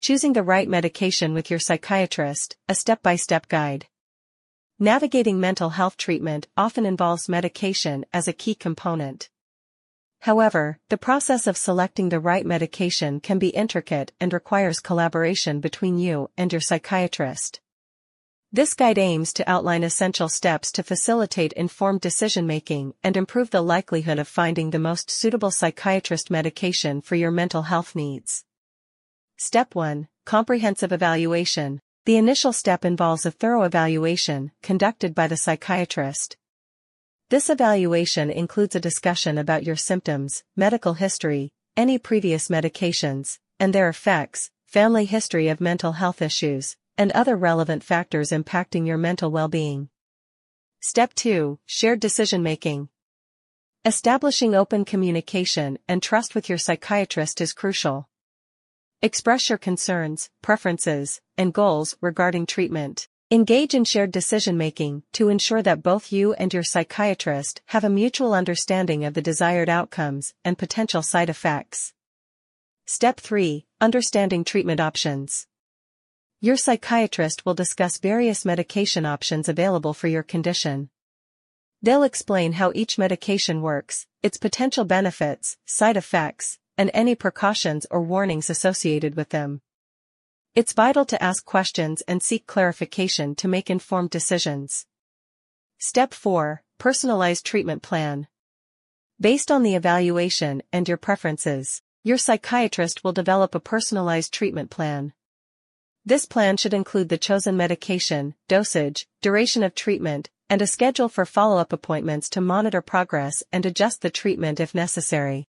Choosing the right medication with your psychiatrist, a step-by-step guide. Navigating mental health treatment often involves medication as a key component. However, the process of selecting the right medication can be intricate and requires collaboration between you and your psychiatrist. This guide aims to outline essential steps to facilitate informed decision-making and improve the likelihood of finding the most suitable psychiatrist medication for your mental health needs. Step 1. Comprehensive Evaluation the initial step involves a thorough evaluation, conducted by the psychiatrist. This evaluation includes a discussion about your symptoms, medical history, any previous medications, and their effects, family history of mental health issues, and other relevant factors impacting your mental well-being. Step 2. Shared decision-making. Establishing open communication and trust with your psychiatrist is crucial. Express your concerns, preferences, and goals regarding treatment. Engage in shared decision-making to ensure that both you and your psychiatrist have a mutual understanding of the desired outcomes and potential side effects. Step 3. Understanding treatment options. Your psychiatrist will discuss various medication options available for your condition. They'll explain how each medication works, its potential benefits, side effects, and any precautions or warnings associated with them. It's vital to ask questions and seek clarification to make informed decisions. Step 4. Personalized treatment plan. Based on the evaluation and your preferences, your psychiatrist will develop a personalized treatment plan. This plan should include the chosen medication, dosage, duration of treatment, and a schedule for follow-up appointments to monitor progress and adjust the treatment if necessary.